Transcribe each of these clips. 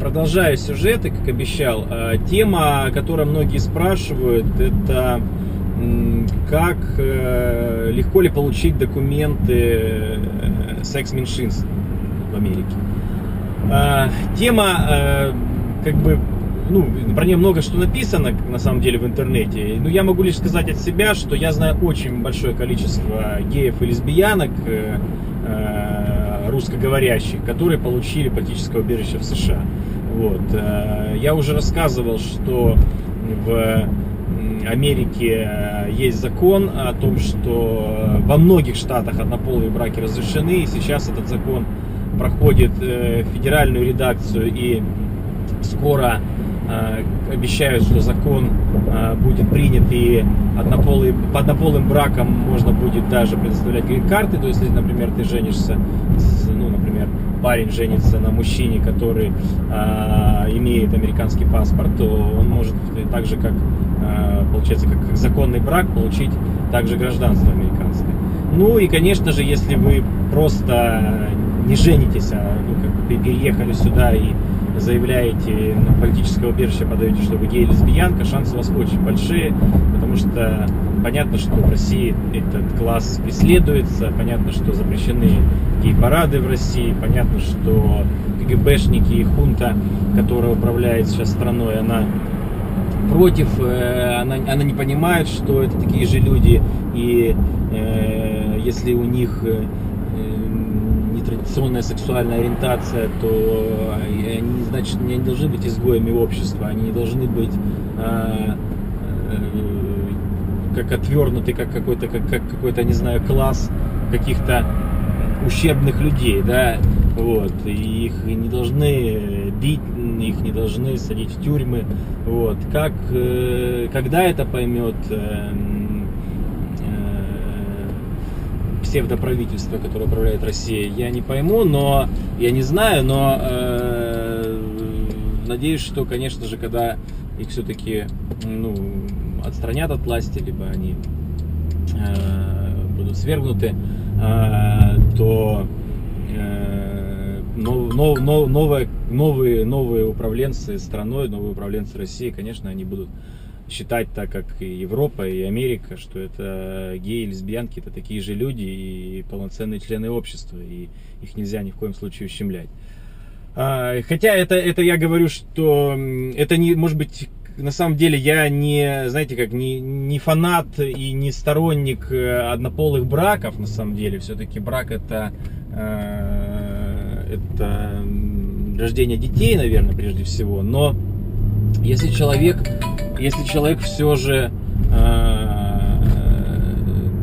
продолжая сюжеты, как обещал, э, тема, о многие спрашивают, это как э, легко ли получить документы секс-меньшинств в Америке. Тема, как бы, ну, про нее много что написано, на самом деле, в интернете. Но я могу лишь сказать от себя, что я знаю очень большое количество геев и лесбиянок, русскоговорящих, которые получили политическое убежище в США. Вот. Э, я уже рассказывал, что в Америке есть закон о том, что во многих штатах однополые браки разрешены, и сейчас этот закон проходит э, федеральную редакцию, и скоро э, обещают, что закон будет принят, и однополые, по однополым бракам можно будет даже предоставлять грин-карты, то есть, если, например, ты женишься ну, например, парень женится на мужчине, который э, имеет американский паспорт, то он может так же, как э, получается, как законный брак, получить также гражданство американское. Ну и, конечно же, если вы просто не женитесь, а ну, как бы переехали сюда и заявляете на политическое убежище, подаете, что вы гей или лесбиянка, шансы у вас очень большие, потому что понятно, что в России этот класс преследуется, понятно, что запрещены гей-парады в России, понятно, что КГБшники и хунта, которая управляет сейчас страной, она против, э, она, она не понимает, что это такие же люди, и э, если у них э, нетрадиционная сексуальная ориентация, то они, значит, не должны быть изгоями общества, они не должны быть э, э, как отвернуты, как какой-то, как, как какой-то, не знаю, класс каких-то ущербных людей, да, вот, и их не должны бить, их не должны садить в тюрьмы, вот, как, э, когда это поймет э, э, псевдоправительство, которое управляет Россией, я не пойму, но, я не знаю, но э, надеюсь, что, конечно же, когда их все-таки, ну, отстранят от власти, либо они э, будут свергнуты, э, то э, нов, нов, нов, новые, новые, новые управленцы страной, новые управленцы России, конечно, они будут считать так, как и Европа, и Америка, что это геи лесбиянки, это такие же люди и полноценные члены общества, и их нельзя ни в коем случае ущемлять. А, хотя это, это я говорю, что это не, может быть, на самом деле я не, знаете, как не, не фанат и не сторонник э, однополых браков, на самом деле. Все-таки брак это, э, это рождение детей, наверное, прежде всего. Но если человек, если человек все же э,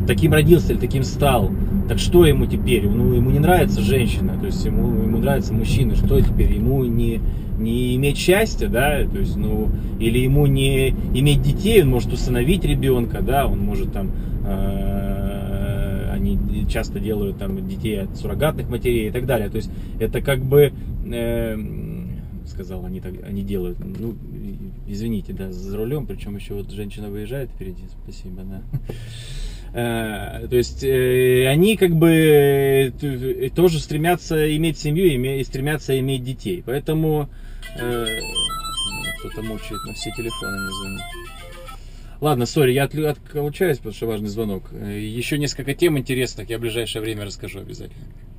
таким родился или таким стал, так что ему теперь? Ну, ему не нравится женщина, то есть ему, ему нравится мужчина. Что теперь? Ему не, не иметь счастья, да, то есть, ну, или ему не иметь детей, он может усыновить ребенка, да, он может там, э, они часто делают там детей от суррогатных матерей и так далее. То есть это как бы, э, сказал, они, так, они делают, ну, извините, да, за рулем, причем еще вот женщина выезжает впереди, спасибо, да. Э, то есть э, они как бы э, тоже стремятся иметь семью и стремятся иметь детей. Поэтому кто-то мучает на все телефоны не звонит. Ладно, сори, я отлучаюсь, потому что важный звонок. Еще несколько тем интересных я в ближайшее время расскажу обязательно.